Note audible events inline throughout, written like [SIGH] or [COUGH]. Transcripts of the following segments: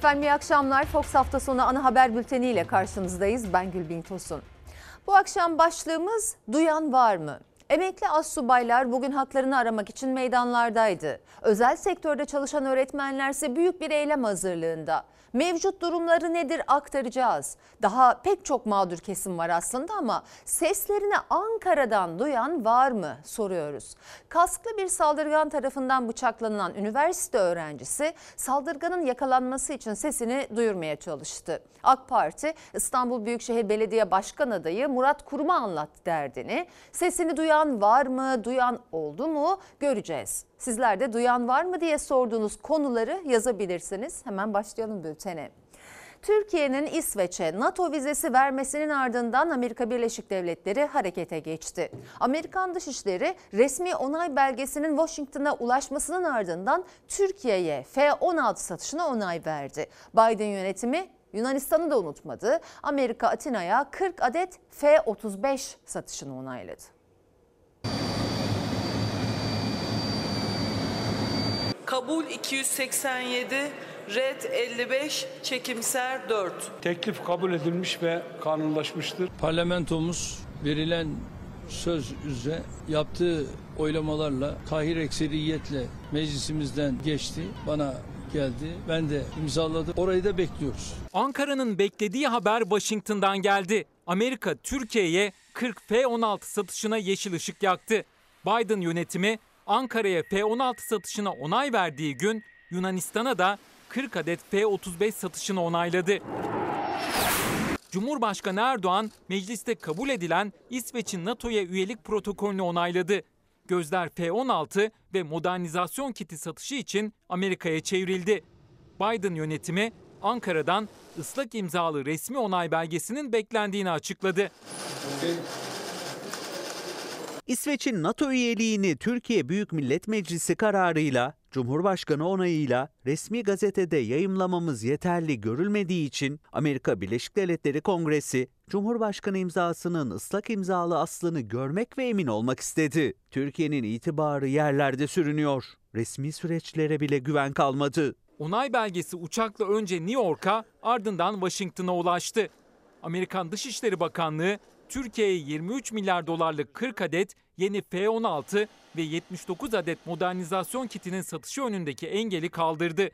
Efendim iyi akşamlar. Fox hafta sonu ana haber bülteni ile karşınızdayız. Ben Gülbin Tosun. Bu akşam başlığımız duyan var mı? Emekli astsubaylar bugün haklarını aramak için meydanlardaydı. Özel sektörde çalışan öğretmenler ise büyük bir eylem hazırlığında. Mevcut durumları nedir aktaracağız. Daha pek çok mağdur kesim var aslında ama seslerini Ankara'dan duyan var mı soruyoruz. Kasklı bir saldırgan tarafından bıçaklanan üniversite öğrencisi saldırganın yakalanması için sesini duyurmaya çalıştı. AK Parti İstanbul Büyükşehir Belediye Başkan adayı Murat Kurum'a anlattı derdini. Sesini duyan var mı, duyan oldu mu göreceğiz. Sizler de duyan var mı diye sorduğunuz konuları yazabilirsiniz. Hemen başlayalım bültene. Türkiye'nin İsveç'e NATO vizesi vermesinin ardından Amerika Birleşik Devletleri harekete geçti. Amerikan Dışişleri resmi onay belgesinin Washington'a ulaşmasının ardından Türkiye'ye F-16 satışına onay verdi. Biden yönetimi Yunanistan'ı da unutmadı. Amerika Atina'ya 40 adet F-35 satışını onayladı. Kabul 287, red 55, çekimser 4. Teklif kabul edilmiş ve kanunlaşmıştır. Parlamentomuz verilen söz üzere yaptığı oylamalarla kahir ekseriyetle meclisimizden geçti. Bana geldi. Ben de imzaladım. Orayı da bekliyoruz. Ankara'nın beklediği haber Washington'dan geldi. Amerika Türkiye'ye 40 F-16 satışına yeşil ışık yaktı. Biden yönetimi Ankara'ya F-16 satışına onay verdiği gün Yunanistan'a da 40 adet F-35 satışını onayladı. Cumhurbaşkanı Erdoğan mecliste kabul edilen İsveç'in NATO'ya üyelik protokolünü onayladı. Gözler F-16 ve modernizasyon kiti satışı için Amerika'ya çevrildi. Biden yönetimi Ankara'dan ıslak imzalı resmi onay belgesinin beklendiğini açıkladı. İsveç'in NATO üyeliğini Türkiye Büyük Millet Meclisi kararıyla, Cumhurbaşkanı onayıyla resmi gazetede yayımlamamız yeterli görülmediği için Amerika Birleşik Devletleri Kongresi, Cumhurbaşkanı imzasının ıslak imzalı aslını görmek ve emin olmak istedi. Türkiye'nin itibarı yerlerde sürünüyor. Resmi süreçlere bile güven kalmadı. Onay belgesi uçakla önce New York'a ardından Washington'a ulaştı. Amerikan Dışişleri Bakanlığı Türkiye'ye 23 milyar dolarlık 40 adet yeni F-16 ve 79 adet modernizasyon kitinin satışı önündeki engeli kaldırdı.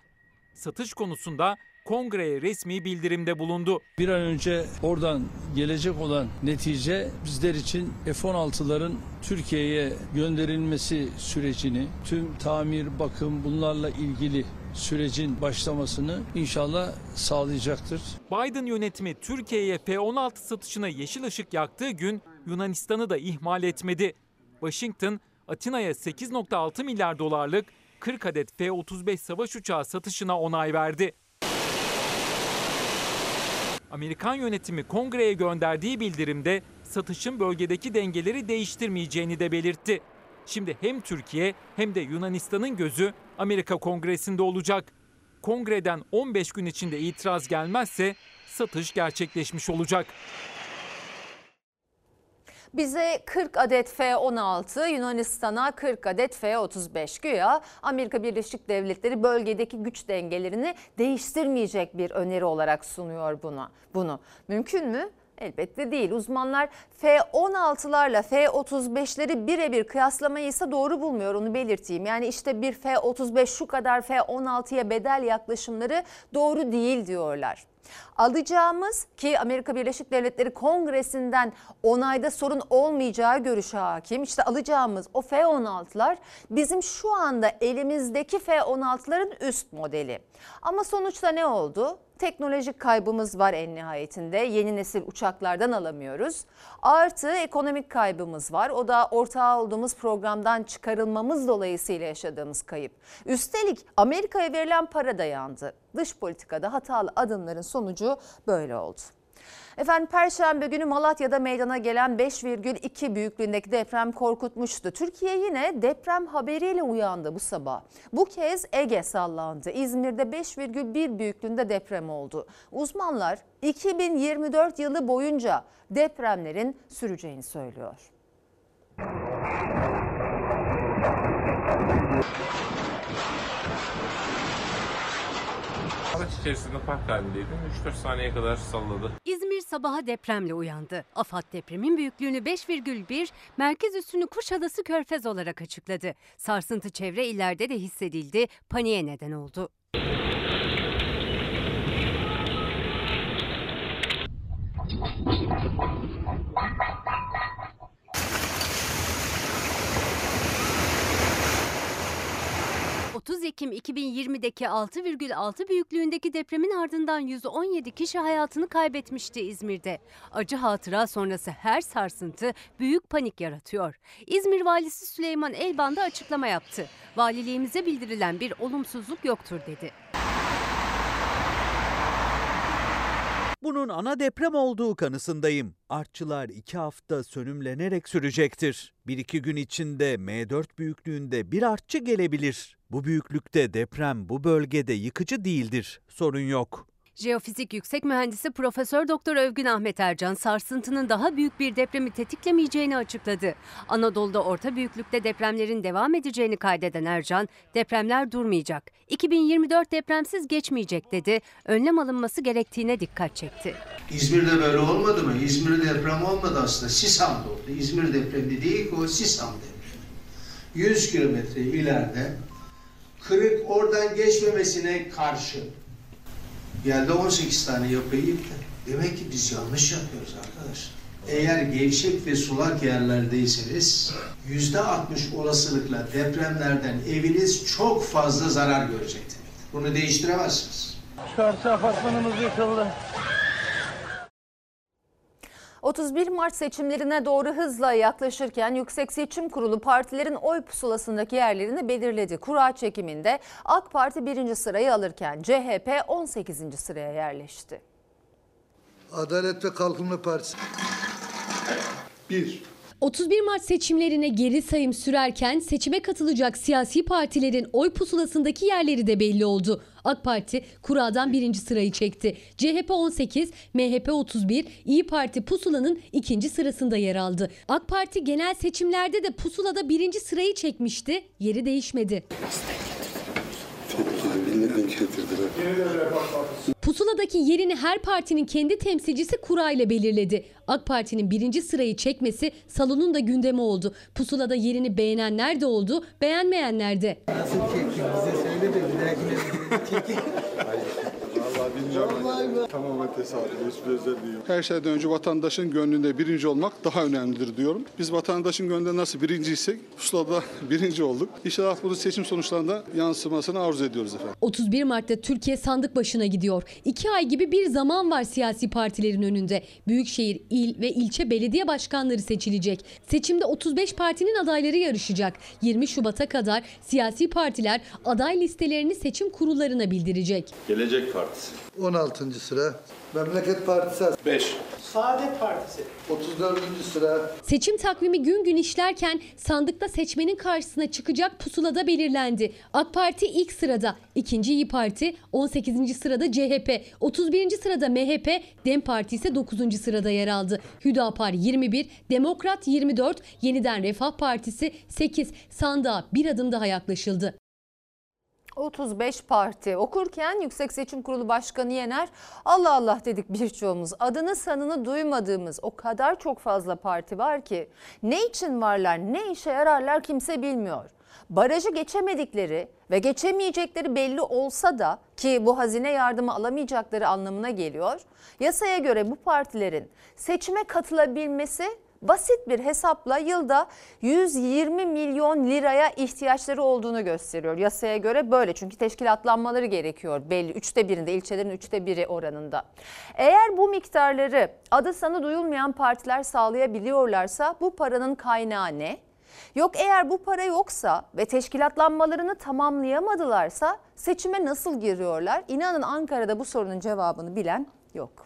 Satış konusunda kongreye resmi bildirimde bulundu. Bir an önce oradan gelecek olan netice bizler için F-16'ların Türkiye'ye gönderilmesi sürecini, tüm tamir, bakım bunlarla ilgili sürecin başlamasını inşallah sağlayacaktır. Biden yönetimi Türkiye'ye F-16 satışına yeşil ışık yaktığı gün Yunanistan'ı da ihmal etmedi. Washington, Atina'ya 8.6 milyar dolarlık 40 adet F-35 savaş uçağı satışına onay verdi. Amerikan yönetimi kongreye gönderdiği bildirimde satışın bölgedeki dengeleri değiştirmeyeceğini de belirtti. Şimdi hem Türkiye hem de Yunanistan'ın gözü Amerika Kongresi'nde olacak. Kongreden 15 gün içinde itiraz gelmezse satış gerçekleşmiş olacak. Bize 40 adet F-16, Yunanistan'a 40 adet F-35 güya Amerika Birleşik Devletleri bölgedeki güç dengelerini değiştirmeyecek bir öneri olarak sunuyor buna. Bunu mümkün mü? Elbette değil. Uzmanlar F-16'larla F-35'leri birebir kıyaslamayı ise doğru bulmuyor onu belirteyim. Yani işte bir F-35 şu kadar F-16'ya bedel yaklaşımları doğru değil diyorlar. Alacağımız ki Amerika Birleşik Devletleri Kongresi'nden onayda sorun olmayacağı görüşü hakim. İşte alacağımız o F-16'lar bizim şu anda elimizdeki F-16'ların üst modeli. Ama sonuçta ne oldu? Teknolojik kaybımız var en nihayetinde. Yeni nesil uçaklardan alamıyoruz. Artı ekonomik kaybımız var. O da ortağı olduğumuz programdan çıkarılmamız dolayısıyla yaşadığımız kayıp. Üstelik Amerika'ya verilen para da yandı. Dış politikada hatalı adımların sonucu böyle oldu. Efendim Perşembe günü Malatya'da meydana gelen 5,2 büyüklüğündeki deprem korkutmuştu. Türkiye yine deprem haberiyle uyandı bu sabah. Bu kez Ege sallandı. İzmir'de 5,1 büyüklüğünde deprem oldu. Uzmanlar 2024 yılı boyunca depremlerin süreceğini söylüyor. Araç içerisinde park halindeydim. 3-4 saniye kadar salladı. İzmir sabaha depremle uyandı. AFAD depremin büyüklüğünü 5,1, merkez üssünü Kuşadası Körfez olarak açıkladı. Sarsıntı çevre illerde de hissedildi, paniğe neden oldu. ...30 Ekim 2020'deki 6,6 büyüklüğündeki depremin ardından 117 kişi hayatını kaybetmişti İzmir'de. Acı hatıra sonrası her sarsıntı büyük panik yaratıyor. İzmir Valisi Süleyman Elban da açıklama yaptı. Valiliğimize bildirilen bir olumsuzluk yoktur dedi. Bunun ana deprem olduğu kanısındayım. Artçılar iki hafta sönümlenerek sürecektir. Bir iki gün içinde M4 büyüklüğünde bir artçı gelebilir. Bu büyüklükte deprem bu bölgede yıkıcı değildir. Sorun yok. Jeofizik Yüksek Mühendisi Profesör Doktor Övgün Ahmet Ercan sarsıntının daha büyük bir depremi tetiklemeyeceğini açıkladı. Anadolu'da orta büyüklükte depremlerin devam edeceğini kaydeden Ercan, depremler durmayacak. 2024 depremsiz geçmeyecek dedi. Önlem alınması gerektiğine dikkat çekti. İzmir'de böyle olmadı mı? İzmir deprem olmadı aslında. Sisam'da oldu. İzmir depremi değil ki o Sisam depremi. 100 kilometre ileride kırık oradan geçmemesine karşı geldi 18 tane yapıyı yıktı. Demek ki biz yanlış yapıyoruz arkadaşlar. Eğer gevşek ve sulak yerlerdeyseniz yüzde 60 olasılıkla depremlerden eviniz çok fazla zarar görecek demektir. Bunu değiştiremezsiniz. 31 Mart seçimlerine doğru hızla yaklaşırken Yüksek Seçim Kurulu partilerin oy pusulasındaki yerlerini belirledi. Kura çekiminde AK Parti birinci sırayı alırken CHP 18. sıraya yerleşti. Adalet ve Kalkınma Partisi. 1. 31 Mart seçimlerine geri sayım sürerken seçime katılacak siyasi partilerin oy pusulasındaki yerleri de belli oldu. AK Parti kuradan birinci sırayı çekti. CHP 18, MHP 31, İyi Parti pusulanın ikinci sırasında yer aldı. AK Parti genel seçimlerde de pusulada birinci sırayı çekmişti. Yeri değişmedi. Pusuladaki yerini her partinin kendi temsilcisi kura ile belirledi. AK Parti'nin birinci sırayı çekmesi salonun da gündemi oldu. Pusulada yerini beğenenler de oldu, beğenmeyenler de. Tamamen tesadüf, hiçbir özelliği yok. Her şeyden önce vatandaşın gönlünde birinci olmak daha önemlidir diyorum. Biz vatandaşın gönlünde nasıl birinciysek pusulada [LAUGHS] birinci olduk. İnşallah bunu seçim sonuçlarında yansımasını arzu ediyoruz efendim. 31 Mart'ta Türkiye sandık başına gidiyor. İki ay gibi bir zaman var siyasi partilerin önünde. Büyükşehir, il ve ilçe belediye başkanları seçilecek. Seçimde 35 partinin adayları yarışacak. 20 Şubat'a kadar siyasi partiler aday listelerini seçim kurullarına bildirecek. Gelecek Partisi. 16. sıra. Memleket Partisi. 5. Saadet Partisi. 34. sıra. Seçim takvimi gün gün işlerken sandıkta seçmenin karşısına çıkacak pusulada belirlendi. AK Parti ilk sırada, ikinci İyi Parti, 18. sırada CHP, 31. sırada MHP, DEM Parti ise 9. sırada yer aldı. Hüdapar 21, Demokrat 24, Yeniden Refah Partisi 8, sandığa bir adım daha yaklaşıldı. 35 parti okurken Yüksek Seçim Kurulu Başkanı Yener Allah Allah dedik birçoğumuz. Adını sanını duymadığımız o kadar çok fazla parti var ki ne için varlar ne işe yararlar kimse bilmiyor. Barajı geçemedikleri ve geçemeyecekleri belli olsa da ki bu hazine yardımı alamayacakları anlamına geliyor. Yasaya göre bu partilerin seçime katılabilmesi basit bir hesapla yılda 120 milyon liraya ihtiyaçları olduğunu gösteriyor. Yasaya göre böyle çünkü teşkilatlanmaları gerekiyor belli. Üçte birinde ilçelerin üçte biri oranında. Eğer bu miktarları adı sanı duyulmayan partiler sağlayabiliyorlarsa bu paranın kaynağı ne? Yok eğer bu para yoksa ve teşkilatlanmalarını tamamlayamadılarsa seçime nasıl giriyorlar? İnanın Ankara'da bu sorunun cevabını bilen yok.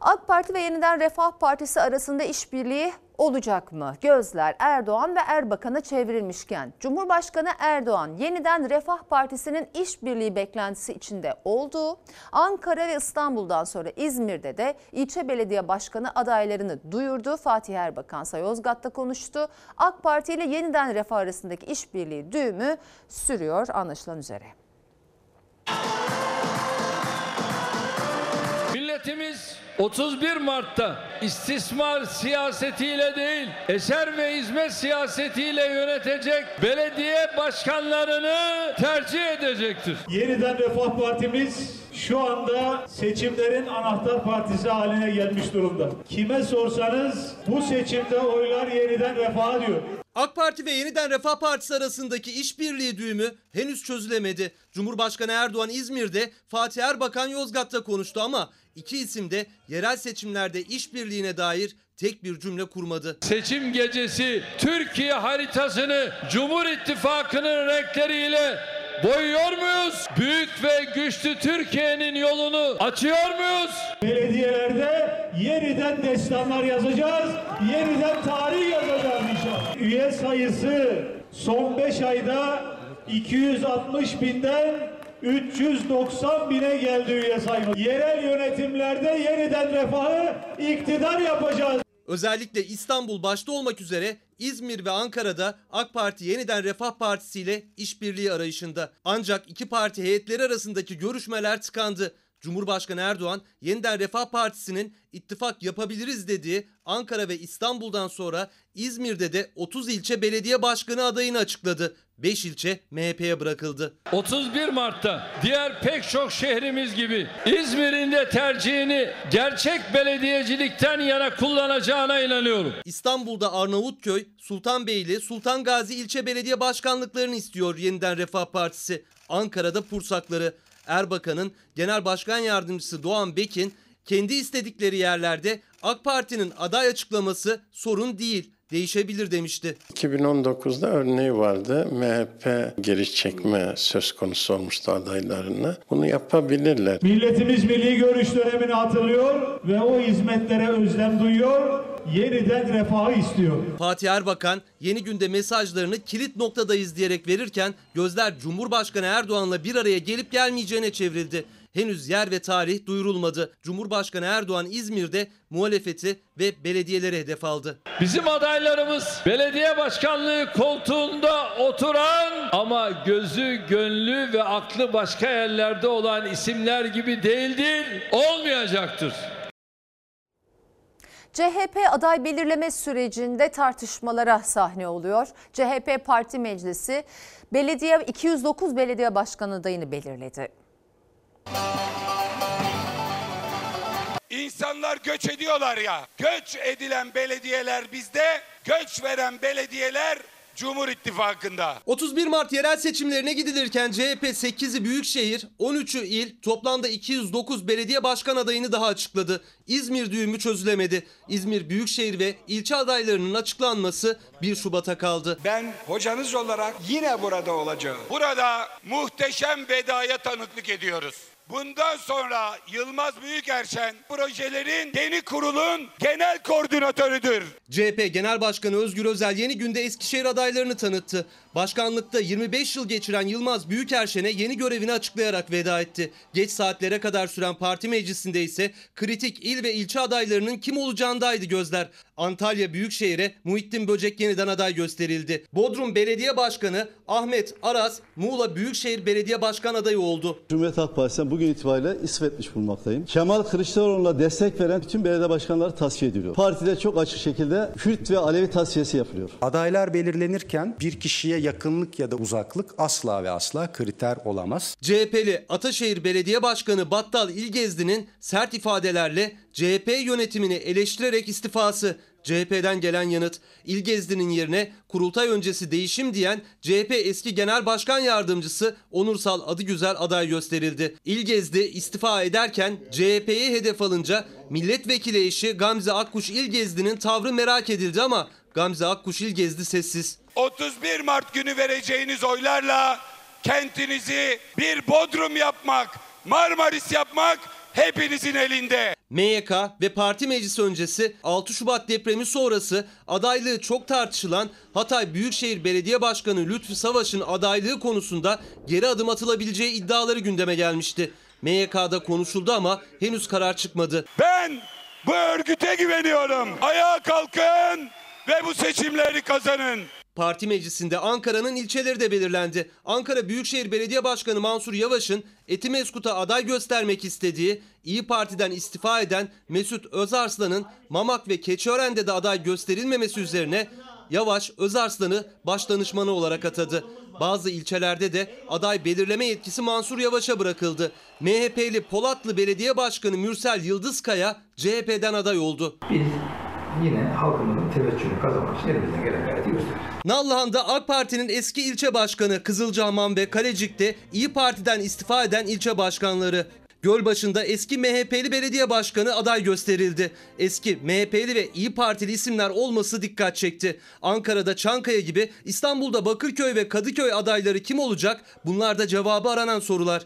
AK Parti ve Yeniden Refah Partisi arasında işbirliği olacak mı? Gözler Erdoğan ve Erbakan'a çevrilmişken Cumhurbaşkanı Erdoğan Yeniden Refah Partisi'nin işbirliği beklentisi içinde olduğu Ankara ve İstanbul'dan sonra İzmir'de de ilçe belediye başkanı adaylarını duyurdu. Fatih Erbakan ise Yozgat'ta konuştu. AK Parti ile Yeniden Refah arasındaki işbirliği düğümü sürüyor anlaşılan üzere. milletimiz 31 Mart'ta istismar siyasetiyle değil, eser ve hizmet siyasetiyle yönetecek belediye başkanlarını tercih edecektir. Yeniden Refah Partimiz şu anda seçimlerin anahtar partisi haline gelmiş durumda. Kime sorsanız bu seçimde oylar yeniden refaha diyor. AK Parti ve Yeniden Refah Partisi arasındaki işbirliği düğümü henüz çözülemedi. Cumhurbaşkanı Erdoğan İzmir'de, Fatih Erbakan Yozgat'ta konuştu ama iki isim de yerel seçimlerde işbirliğine dair tek bir cümle kurmadı. Seçim gecesi Türkiye haritasını Cumhur İttifakı'nın renkleriyle boyuyor muyuz? Büyük ve güçlü Türkiye'nin yolunu açıyor muyuz? Belediyelerde yeniden destanlar yazacağız, yeniden tarih yazacağız inşallah. Üye sayısı son 5 ayda 260 binden 390 bine geldi üye sayımız. Yerel yönetimlerde yeniden refahı iktidar yapacağız. Özellikle İstanbul başta olmak üzere İzmir ve Ankara'da AK Parti yeniden Refah Partisi ile işbirliği arayışında. Ancak iki parti heyetleri arasındaki görüşmeler tıkandı. Cumhurbaşkanı Erdoğan yeniden Refah Partisi'nin ittifak yapabiliriz dediği Ankara ve İstanbul'dan sonra İzmir'de de 30 ilçe belediye başkanı adayını açıkladı. 5 ilçe MHP'ye bırakıldı. 31 Mart'ta diğer pek çok şehrimiz gibi İzmir'in de tercihini gerçek belediyecilikten yana kullanacağına inanıyorum. İstanbul'da Arnavutköy, Sultanbeyli, Sultan Gazi ilçe belediye başkanlıklarını istiyor yeniden Refah Partisi. Ankara'da Pursakları. Erbakan'ın Genel Başkan Yardımcısı Doğan Bekin kendi istedikleri yerlerde AK Parti'nin aday açıklaması sorun değil, değişebilir demişti. 2019'da örneği vardı. MHP geri çekme söz konusu olmuştu adaylarına. Bunu yapabilirler. Milletimiz milli görüş dönemini hatırlıyor ve o hizmetlere özlem duyuyor, yeniden refahı istiyor. Fatih Erbakan yeni günde mesajlarını kilit noktadayız diyerek verirken gözler Cumhurbaşkanı Erdoğan'la bir araya gelip gelmeyeceğine çevrildi. Henüz yer ve tarih duyurulmadı. Cumhurbaşkanı Erdoğan İzmir'de muhalefeti ve belediyeleri hedef aldı. Bizim adaylarımız belediye başkanlığı koltuğunda oturan ama gözü, gönlü ve aklı başka yerlerde olan isimler gibi değildir, olmayacaktır. CHP aday belirleme sürecinde tartışmalara sahne oluyor. CHP Parti Meclisi belediye 209 belediye başkan adayını belirledi. İnsanlar göç ediyorlar ya. Göç edilen belediyeler bizde, göç veren belediyeler Cumhur İttifakı'nda. 31 Mart yerel seçimlerine gidilirken CHP 8'i büyükşehir, 13'ü il, toplamda 209 belediye başkan adayını daha açıkladı. İzmir düğümü çözülemedi. İzmir Büyükşehir ve ilçe adaylarının açıklanması 1 Şubat'a kaldı. Ben hocanız olarak yine burada olacağım. Burada muhteşem vedaya tanıklık ediyoruz. Bundan sonra Yılmaz Büyükerşen projelerin yeni kurulun genel koordinatörüdür. CHP Genel Başkanı Özgür Özel yeni günde Eskişehir adaylarını tanıttı. Başkanlıkta 25 yıl geçiren Yılmaz Büyükerşen'e yeni görevini açıklayarak veda etti. Geç saatlere kadar süren parti meclisinde ise kritik il ve ilçe adaylarının kim olacağındaydı gözler. Antalya Büyükşehir'e Muhittin Böcek yeniden aday gösterildi. Bodrum Belediye Başkanı Ahmet Aras Muğla Büyükşehir Belediye Başkan adayı oldu. Cumhuriyet Halk Partisi'nden bugün itibariyle isvetmiş bulunmaktayım. Kemal Kılıçdaroğlu'na destek veren bütün belediye başkanları tasfiye ediliyor. Partide çok açık şekilde Kürt ve Alevi tasfiyesi yapılıyor. Adaylar belirlenirken bir kişiye yakınlık ya da uzaklık asla ve asla kriter olamaz. CHP'li Ataşehir Belediye Başkanı Battal İlgezdi'nin sert ifadelerle CHP yönetimini eleştirerek istifası. CHP'den gelen yanıt İlgezdi'nin yerine kurultay öncesi değişim diyen CHP eski genel başkan yardımcısı Onursal Adıgüzel aday gösterildi. İlgezdi istifa ederken CHP'ye hedef alınca milletvekili eşi Gamze Akkuş İlgezdi'nin tavrı merak edildi ama Gamze Akkuş İlgezdi sessiz. 31 Mart günü vereceğiniz oylarla kentinizi bir Bodrum yapmak, Marmaris yapmak hepinizin elinde. MYK ve parti meclisi öncesi 6 Şubat depremi sonrası adaylığı çok tartışılan Hatay Büyükşehir Belediye Başkanı Lütfü Savaş'ın adaylığı konusunda geri adım atılabileceği iddiaları gündeme gelmişti. MYK'da konuşuldu ama henüz karar çıkmadı. Ben bu örgüte güveniyorum. Ayağa kalkın ve bu seçimleri kazanın. Parti meclisinde Ankara'nın ilçeleri de belirlendi. Ankara Büyükşehir Belediye Başkanı Mansur Yavaş'ın Etimeskut'a aday göstermek istediği, İyi Parti'den istifa eden Mesut Özarslan'ın Mamak ve Keçiören'de de aday gösterilmemesi üzerine Yavaş Özarslan'ı başdanışmanı olarak atadı. Bazı ilçelerde de aday belirleme yetkisi Mansur Yavaş'a bırakıldı. MHP'li Polatlı Belediye Başkanı Mürsel Yıldızkaya CHP'den aday oldu. Biz yine halkımızın teveccühünü kazanmak için elimizden gelen gayreti gösteririz. Nallıhan'da AK Parti'nin eski ilçe başkanı Kızılcahamam ve Kalecik'te İyi Parti'den istifa eden ilçe başkanları. Gölbaşı'nda eski MHP'li belediye başkanı aday gösterildi. Eski MHP'li ve İyi Partili isimler olması dikkat çekti. Ankara'da Çankaya gibi İstanbul'da Bakırköy ve Kadıköy adayları kim olacak? Bunlar da cevabı aranan sorular.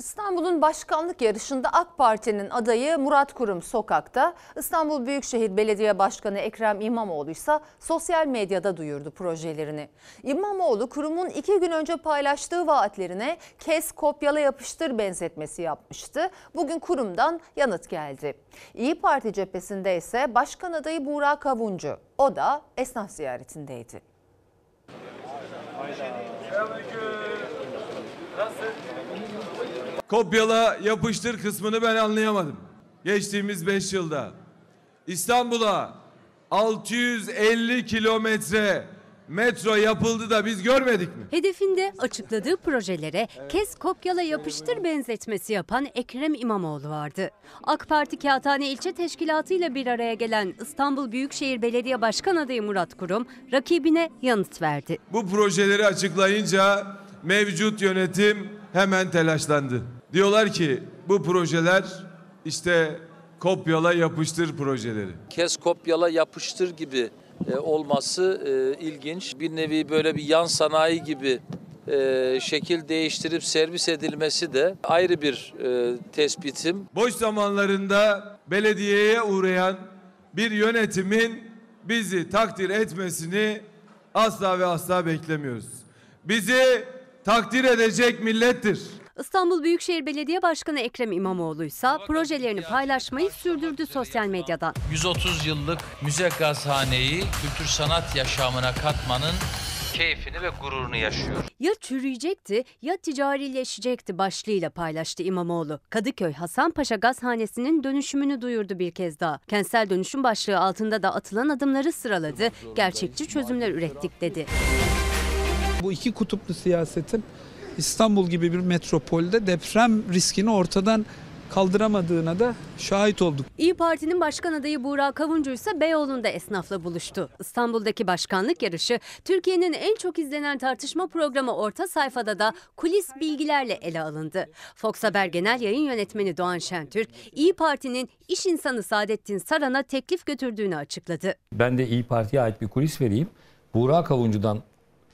İstanbul'un başkanlık yarışında AK Parti'nin adayı Murat Kurum sokakta, İstanbul Büyükşehir Belediye Başkanı Ekrem İmamoğlu ise sosyal medyada duyurdu projelerini. İmamoğlu Kurum'un iki gün önce paylaştığı vaatlerine kes kopyala yapıştır benzetmesi yapmıştı. Bugün Kurum'dan yanıt geldi. İyi Parti cephesinde ise başkan adayı Buğra Kavuncu. O da esnaf ziyaretindeydi. Kopyala yapıştır kısmını ben anlayamadım. Geçtiğimiz 5 yılda İstanbul'a 650 kilometre metro yapıldı da biz görmedik mi? Hedefinde açıkladığı projelere kes kopyala yapıştır benzetmesi yapan Ekrem İmamoğlu vardı. AK Parti Kağıthane İlçe Teşkilatı ile bir araya gelen İstanbul Büyükşehir Belediye Başkan adayı Murat Kurum rakibine yanıt verdi. Bu projeleri açıklayınca mevcut yönetim hemen telaşlandı. Diyorlar ki bu projeler işte kopyala yapıştır projeleri. kes kopyala yapıştır gibi e, olması e, ilginç. Bir nevi böyle bir yan sanayi gibi e, şekil değiştirip servis edilmesi de ayrı bir e, tespitim. Boş zamanlarında belediyeye uğrayan bir yönetimin bizi takdir etmesini asla ve asla beklemiyoruz. Bizi takdir edecek millettir. İstanbul Büyükşehir Belediye Başkanı Ekrem İmamoğlu ise projelerini paylaşmayı sürdürdü sosyal medyadan. 130 yıllık müze gazhaneyi kültür sanat yaşamına katmanın keyfini ve gururunu yaşıyor. Ya çürüyecekti ya ticarileşecekti başlığıyla paylaştı İmamoğlu. Kadıköy Hasanpaşa Gazhanesi'nin dönüşümünü duyurdu bir kez daha. Kentsel dönüşüm başlığı altında da atılan adımları sıraladı. Gerçekçi çözümler ürettik dedi. Bu iki kutuplu siyasetin İstanbul gibi bir metropolde deprem riskini ortadan kaldıramadığına da şahit olduk. İyi Parti'nin başkan adayı Buğra Kavuncu ise Beyoğlu'nda esnafla buluştu. İstanbul'daki başkanlık yarışı Türkiye'nin en çok izlenen tartışma programı Orta Sayfada da kulis bilgilerle ele alındı. Fox Haber Genel Yayın Yönetmeni Doğan Şentürk, İyi Parti'nin iş insanı Saadettin Saran'a teklif götürdüğünü açıkladı. Ben de İyi Parti'ye ait bir kulis vereyim. Buğra Kavuncu'dan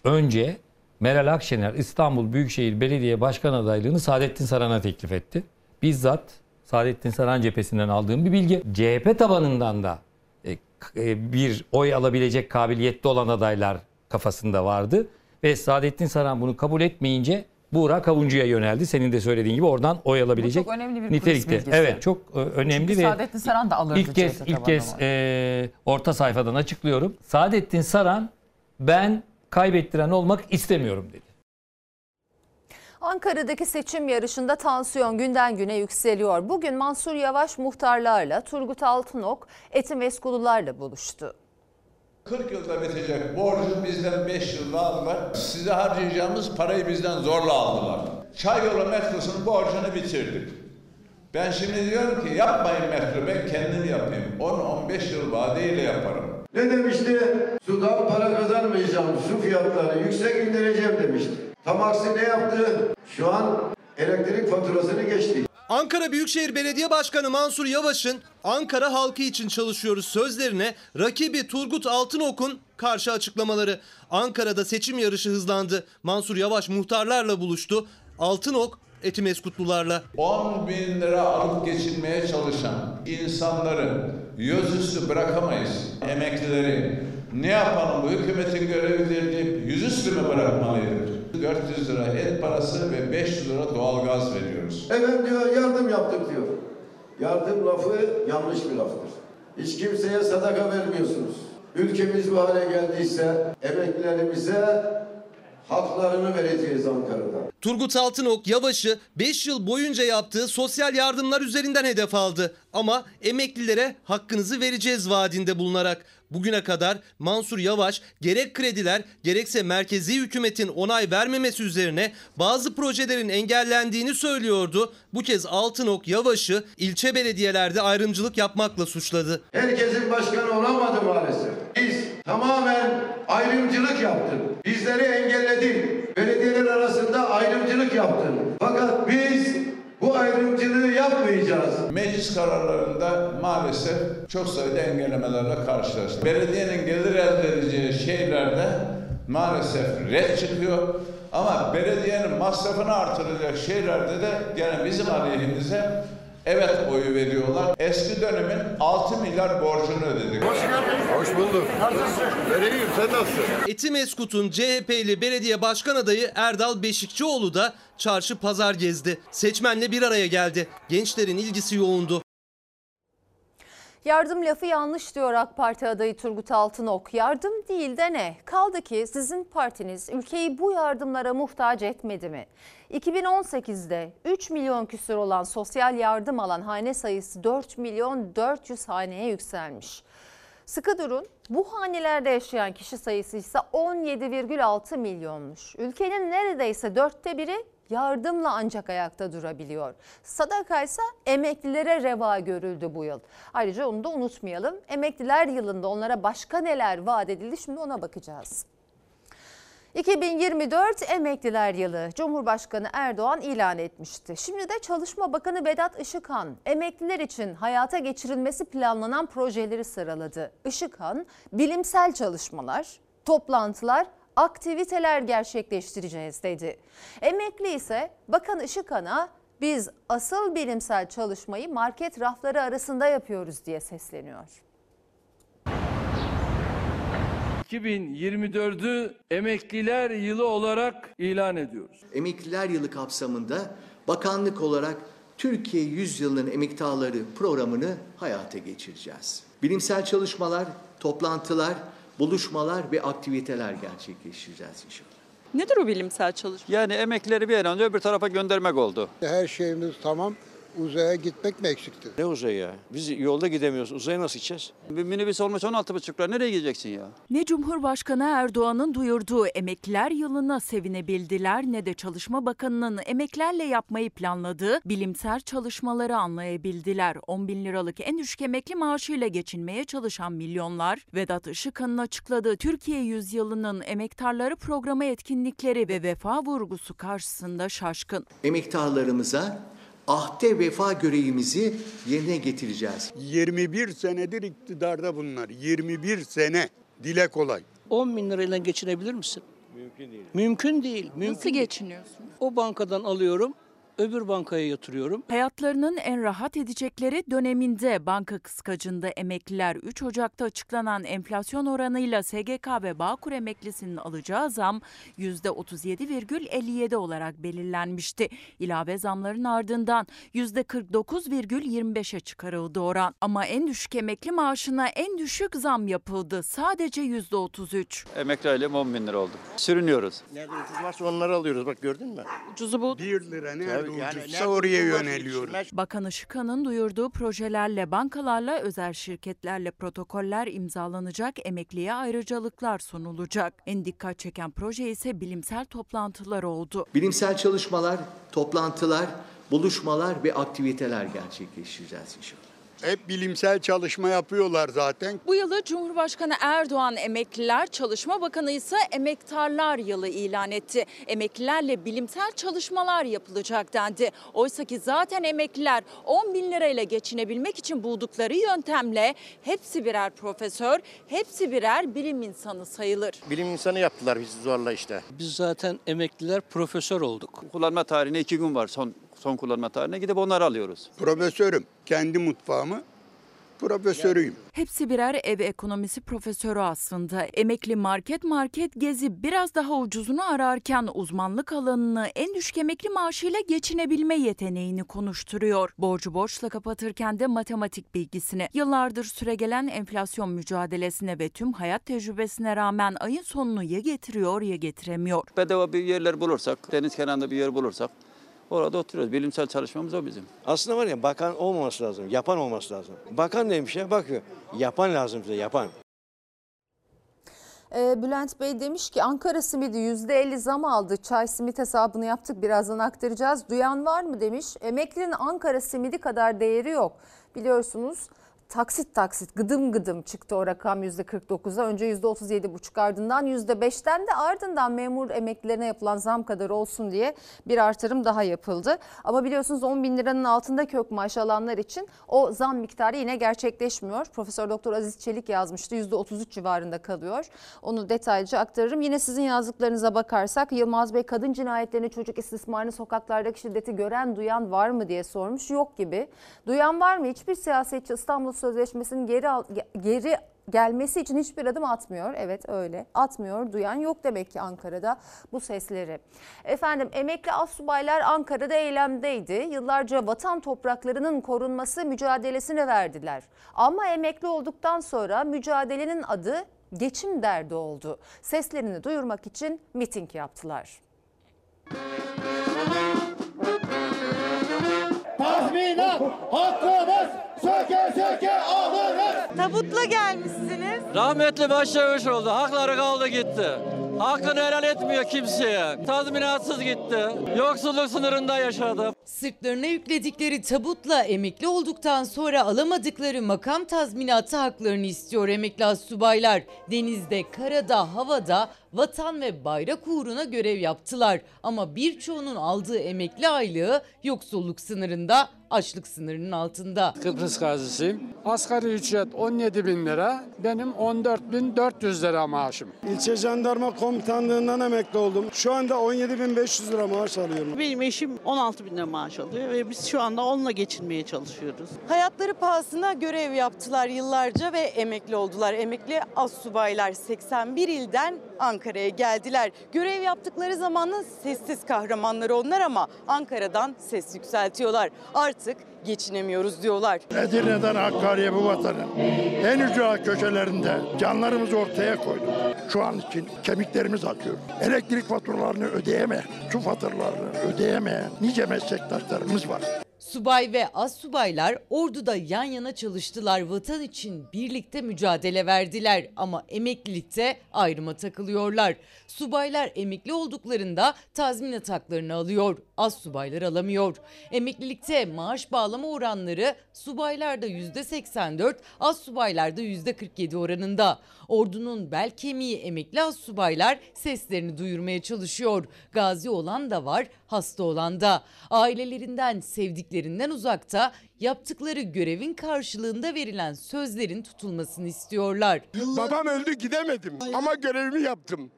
önce Meral Akşener İstanbul Büyükşehir Belediye Başkan adaylığını Saadettin Saran'a teklif etti. Bizzat Saadettin Saran cephesinden aldığım bir bilgi. CHP tabanından da e, e, bir oy alabilecek kabiliyette olan adaylar kafasında vardı. Ve Saadettin Saran bunu kabul etmeyince Buğra Kavuncu'ya yöneldi. Senin de söylediğin gibi oradan oy alabilecek çok önemli bir nitelikte. bilgisi. Evet çok e, önemli Çünkü ve Saadettin Saran da alırdı ilk kez ilk kez e, orta sayfadan açıklıyorum. Saadettin Saran ben kaybettiren olmak istemiyorum dedi. Ankara'daki seçim yarışında tansiyon günden güne yükseliyor. Bugün Mansur Yavaş muhtarlarla, Turgut Altınok, Etimeskulularla buluştu. 40 yılda bitecek borcu bizden 5 yılda aldılar. Size harcayacağımız parayı bizden zorla aldılar. Çayyolu metrosunun borcunu bitirdik. Ben şimdi diyorum ki yapmayın metro ben kendim yapayım. 10-15 yıl vadeyle yaparım. Ne demişti? Sudan para kazanmayacağım, su fiyatlarını yüksek indireceğim demişti. Tam aksi ne yaptı? Şu an elektrik faturasını geçti. Ankara Büyükşehir Belediye Başkanı Mansur Yavaş'ın Ankara halkı için çalışıyoruz sözlerine rakibi Turgut Altınok'un karşı açıklamaları. Ankara'da seçim yarışı hızlandı. Mansur Yavaş muhtarlarla buluştu. Altınok Etimeskutlularla. 10 bin lira alıp geçinmeye çalışan insanları yüzüstü bırakamayız. Emeklileri ne yapalım bu hükümetin görevidir deyip yüzüstü mü bırakmalıydık? 400 lira et parası ve 500 lira doğalgaz veriyoruz. Efendim diyor yardım yaptık diyor. Yardım lafı yanlış bir laftır. Hiç kimseye sadaka vermiyorsunuz. ülkemiz bu hale geldiyse emeklilerimize haklarını vereceğiz Ankara'da. Turgut Altınok Yavaş'ı 5 yıl boyunca yaptığı sosyal yardımlar üzerinden hedef aldı. Ama emeklilere hakkınızı vereceğiz vaadinde bulunarak bugüne kadar Mansur Yavaş gerek krediler gerekse merkezi hükümetin onay vermemesi üzerine bazı projelerin engellendiğini söylüyordu. Bu kez Altınok Yavaş'ı ilçe belediyelerde ayrımcılık yapmakla suçladı. Herkesin başkanı olamadı maalesef. Biz tamamen ayrımcılık yaptık. Bizleri engelledin. Belediyeler arasında ayrımcılık yaptın. Fakat biz bu ayrımcılığı yapmayacağız. Meclis kararlarında maalesef çok sayıda engellemelerle karşılaştık. Belediyenin gelir elde edeceği şeylerde maalesef red çıkıyor. Ama belediyenin masrafını artıracak şeylerde de gene bizim aleyhimize evet oyu veriyorlar. Eski dönemin 6 milyar borcunu ödedik. Hoş bulduk. Vereyim sen nasılsın? Etimeskut'un CHP'li belediye başkan adayı Erdal Beşikçioğlu da çarşı pazar gezdi. Seçmenle bir araya geldi. Gençlerin ilgisi yoğundu. Yardım lafı yanlış diyor AK Parti adayı Turgut Altınok. Yardım değil de ne? Kaldı ki sizin partiniz ülkeyi bu yardımlara muhtaç etmedi mi? 2018'de 3 milyon küsur olan sosyal yardım alan hane sayısı 4 milyon 400 haneye yükselmiş. Sıkı durun bu hanelerde yaşayan kişi sayısı ise 17,6 milyonmuş. Ülkenin neredeyse dörtte biri yardımla ancak ayakta durabiliyor. Sadaka ise emeklilere reva görüldü bu yıl. Ayrıca onu da unutmayalım. Emekliler yılında onlara başka neler vaat edildi şimdi ona bakacağız. 2024 Emekliler Yılı Cumhurbaşkanı Erdoğan ilan etmişti. Şimdi de Çalışma Bakanı Vedat Işıkhan emekliler için hayata geçirilmesi planlanan projeleri sıraladı. Işıkhan bilimsel çalışmalar, toplantılar, aktiviteler gerçekleştireceğiz dedi. Emekli ise Bakan Işıkhan'a biz asıl bilimsel çalışmayı market rafları arasında yapıyoruz diye sesleniyor. 2024'ü emekliler yılı olarak ilan ediyoruz. Emekliler Yılı kapsamında bakanlık olarak Türkiye Yüzyılının Emektarları programını hayata geçireceğiz. Bilimsel çalışmalar, toplantılar, buluşmalar ve aktiviteler gerçekleştireceğiz inşallah. Nedir o bilimsel çalışma? Yani emeklileri bir an önce öbür tarafa göndermek oldu. Her şeyimiz tamam. Uzaya gitmek mi eksikti? Ne uzayı ya? Biz yolda gidemiyoruz. Uzaya nasıl gideceğiz? Bir minibüs olmuş 16,5 lira. Nereye gideceksin ya? Ne Cumhurbaşkanı Erdoğan'ın duyurduğu emekliler yılına sevinebildiler ne de Çalışma Bakanı'nın emeklerle yapmayı planladığı bilimsel çalışmaları anlayabildiler. 10 bin liralık en düşük emekli maaşıyla geçinmeye çalışan milyonlar, Vedat Işıkhan'ın açıkladığı Türkiye Yüzyılı'nın emektarları programı etkinlikleri ve vefa vurgusu karşısında şaşkın. Emektarlarımıza ahde vefa görevimizi yerine getireceğiz. 21 senedir iktidarda bunlar. 21 sene. Dile kolay. 10 bin lirayla geçinebilir misin? Mümkün değil. Mümkün değil. Mümkün Nasıl değil. geçiniyorsun? O bankadan alıyorum, öbür bankaya yatırıyorum. Hayatlarının en rahat edecekleri döneminde banka kıskacında emekliler 3 Ocak'ta açıklanan enflasyon oranıyla SGK ve Bağkur emeklisinin alacağı zam %37,57 olarak belirlenmişti. İlave zamların ardından %49,25'e çıkarıldı oran. Ama en düşük emekli maaşına en düşük zam yapıldı. Sadece %33. Emekli ailem 10 bin lira oldu. Sürünüyoruz. Nerede ucuz varsa onları alıyoruz. Bak gördün mü? Ucuzu bu. 1 lira yani ucuzsa oraya yöneliyoruz. Bakan Işıkhan'ın duyurduğu projelerle bankalarla özel şirketlerle protokoller imzalanacak, emekliye ayrıcalıklar sunulacak. En dikkat çeken proje ise bilimsel toplantılar oldu. Bilimsel çalışmalar, toplantılar, buluşmalar ve aktiviteler gerçekleştireceğiz inşallah. Hep bilimsel çalışma yapıyorlar zaten. Bu yılı Cumhurbaşkanı Erdoğan emekliler, Çalışma Bakanı ise emektarlar yılı ilan etti. Emeklilerle bilimsel çalışmalar yapılacak dendi. Oysa ki zaten emekliler 10 bin lirayla geçinebilmek için buldukları yöntemle hepsi birer profesör, hepsi birer bilim insanı sayılır. Bilim insanı yaptılar bizi zorla işte. Biz zaten emekliler profesör olduk. Kullanma tarihine 2 gün var. Son son kullanma tarihine gidip onları alıyoruz. Profesörüm. Kendi mutfağımı profesörüyüm. Hepsi birer ev ekonomisi profesörü aslında. Emekli market market gezi biraz daha ucuzunu ararken uzmanlık alanını en düşük emekli maaşıyla geçinebilme yeteneğini konuşturuyor. Borcu borçla kapatırken de matematik bilgisine, yıllardır süregelen enflasyon mücadelesine ve tüm hayat tecrübesine rağmen ayın sonunu ya getiriyor ya getiremiyor. Bedava bir yerler bulursak, deniz kenarında bir yer bulursak orada oturuyoruz. Bilimsel çalışmamız o bizim. Aslında var ya bakan olmaması lazım, yapan olması lazım. Bakan neymiş ya bakıyor. Yapan lazım bize, yapan. Ee, Bülent Bey demiş ki Ankara simidi %50 zam aldı. Çay simit hesabını yaptık birazdan aktaracağız. Duyan var mı demiş. Emeklinin Ankara simidi kadar değeri yok. Biliyorsunuz taksit taksit gıdım gıdım çıktı o rakam %49'a. Önce %37,5 ardından %5'ten de ardından memur emeklilerine yapılan zam kadar olsun diye bir artırım daha yapıldı. Ama biliyorsunuz 10 bin liranın altında kök maaş alanlar için o zam miktarı yine gerçekleşmiyor. Profesör Doktor Aziz Çelik yazmıştı %33 civarında kalıyor. Onu detaylıca aktarırım. Yine sizin yazdıklarınıza bakarsak Yılmaz Bey kadın cinayetlerini, çocuk istismarını, sokaklardaki şiddeti gören, duyan var mı diye sormuş. Yok gibi. Duyan var mı? Hiçbir siyasetçi İstanbul Sözleşmesi'nin geri al- geri gelmesi için hiçbir adım atmıyor. Evet öyle. Atmıyor, duyan yok demek ki Ankara'da bu sesleri. Efendim emekli astsubaylar Ankara'da eylemdeydi. Yıllarca vatan topraklarının korunması mücadelesine verdiler. Ama emekli olduktan sonra mücadelenin adı geçim derdi oldu. Seslerini duyurmak için miting yaptılar. Tazminat hakkımız söke söke alırız. Tabutla gelmişsiniz. Rahmetli başçavuş oldu. Hakları kaldı gitti. Hakkını helal etmiyor kimseye. Tazminatsız gitti. Yoksulluk sınırında yaşadı. Sırtlarına yükledikleri tabutla emekli olduktan sonra alamadıkları makam tazminatı haklarını istiyor emekli astsubaylar. Denizde, karada, havada vatan ve bayrak uğruna görev yaptılar. Ama birçoğunun aldığı emekli aylığı yoksulluk sınırında, açlık sınırının altında. Kıbrıs gazisiyim. Asgari ücret 17 bin lira, benim 14 bin 400 lira maaşım. İlçe jandarma komutanlığından emekli oldum. Şu anda 17.500 lira maaş alıyorum. Benim eşim 16 bin lira maaş alıyor ve biz şu anda onunla geçinmeye çalışıyoruz. Hayatları pahasına görev yaptılar yıllarca ve emekli oldular. Emekli astsubaylar 81 ilden Ankara'ya geldiler. Görev yaptıkları zamanın sessiz kahramanları onlar ama Ankara'dan ses yükseltiyorlar. Artık geçinemiyoruz diyorlar. Edirne'den Hakkari'ye bu vatanın en ücra köşelerinde canlarımızı ortaya koyduk. Şu an için kemiklerimiz akıyor. Elektrik faturalarını ödeyemeyen, su faturalarını ödeyemeyen nice meslektaşlarımız var. Subay ve az subaylar orduda yan yana çalıştılar. Vatan için birlikte mücadele verdiler ama emeklilikte ayrıma takılıyorlar. Subaylar emekli olduklarında tazminat haklarını alıyor. Az subaylar alamıyor. Emeklilikte maaş bağlama oranları subaylarda %84, az subaylarda %47 oranında. Ordunun bel kemiği emekli az subaylar seslerini duyurmaya çalışıyor. Gazi olan da var, hasta olan da. Ailelerinden, sevdiklerinden uzakta yaptıkları görevin karşılığında verilen sözlerin tutulmasını istiyorlar. Babam öldü gidemedim ama görevimi yaptım.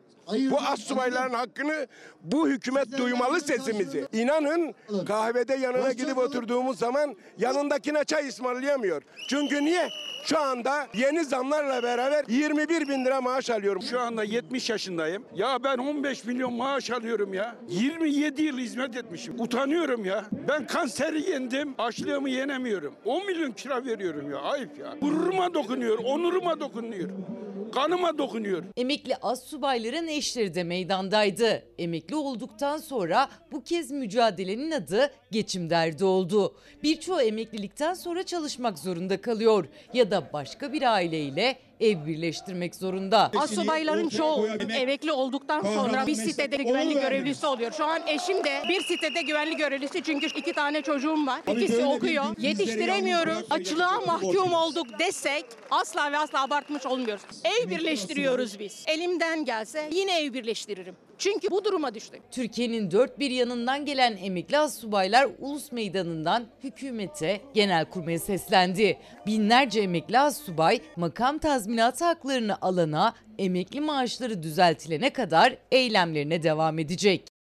Bu astsubayların hakkını bu hükümet duymalı sesimizi. İnanın kahvede yanına gidip oturduğumuz zaman yanındakine çay ısmarlayamıyor. Çünkü niye? Şu anda yeni zamlarla beraber 21 bin lira maaş alıyorum. Şu anda 70 yaşındayım. Ya ben 15 milyon maaş alıyorum ya. 27 yıl hizmet etmişim. Utanıyorum ya. Ben kanseri yendim. Açlığımı yenemiyorum. 10 milyon kira veriyorum ya. Ayıp ya. Gururuma dokunuyor. Onuruma dokunuyor. Kanıma dokunuyor. Emekli az subayların eşleri de meydandaydı. Emekli olduktan sonra bu kez mücadelenin adı geçim derdi oldu. Birçoğu emeklilikten sonra çalışmak zorunda kalıyor ya da başka bir aileyle ev birleştirmek zorunda. Asubayların çoğu emekli olduktan sonra bir sitede güvenlik görevlisi oluyor. Şu an eşim de bir sitede güvenlik görevlisi çünkü iki tane çocuğum var. İkisi okuyor. Yetiştiremiyoruz. Açlığa mahkum olduk desek asla ve asla abartmış olmuyoruz. Ev birleştiriyoruz biz. Elimden gelse yine ev birleştiririm. Çünkü bu duruma düştük. Türkiye'nin dört bir yanından gelen emekli astsubaylar ulus meydanından hükümete, genelkurmaya seslendi. Binlerce emekli astsubay makam tazminatı haklarını alana, emekli maaşları düzeltilene kadar eylemlerine devam edecek.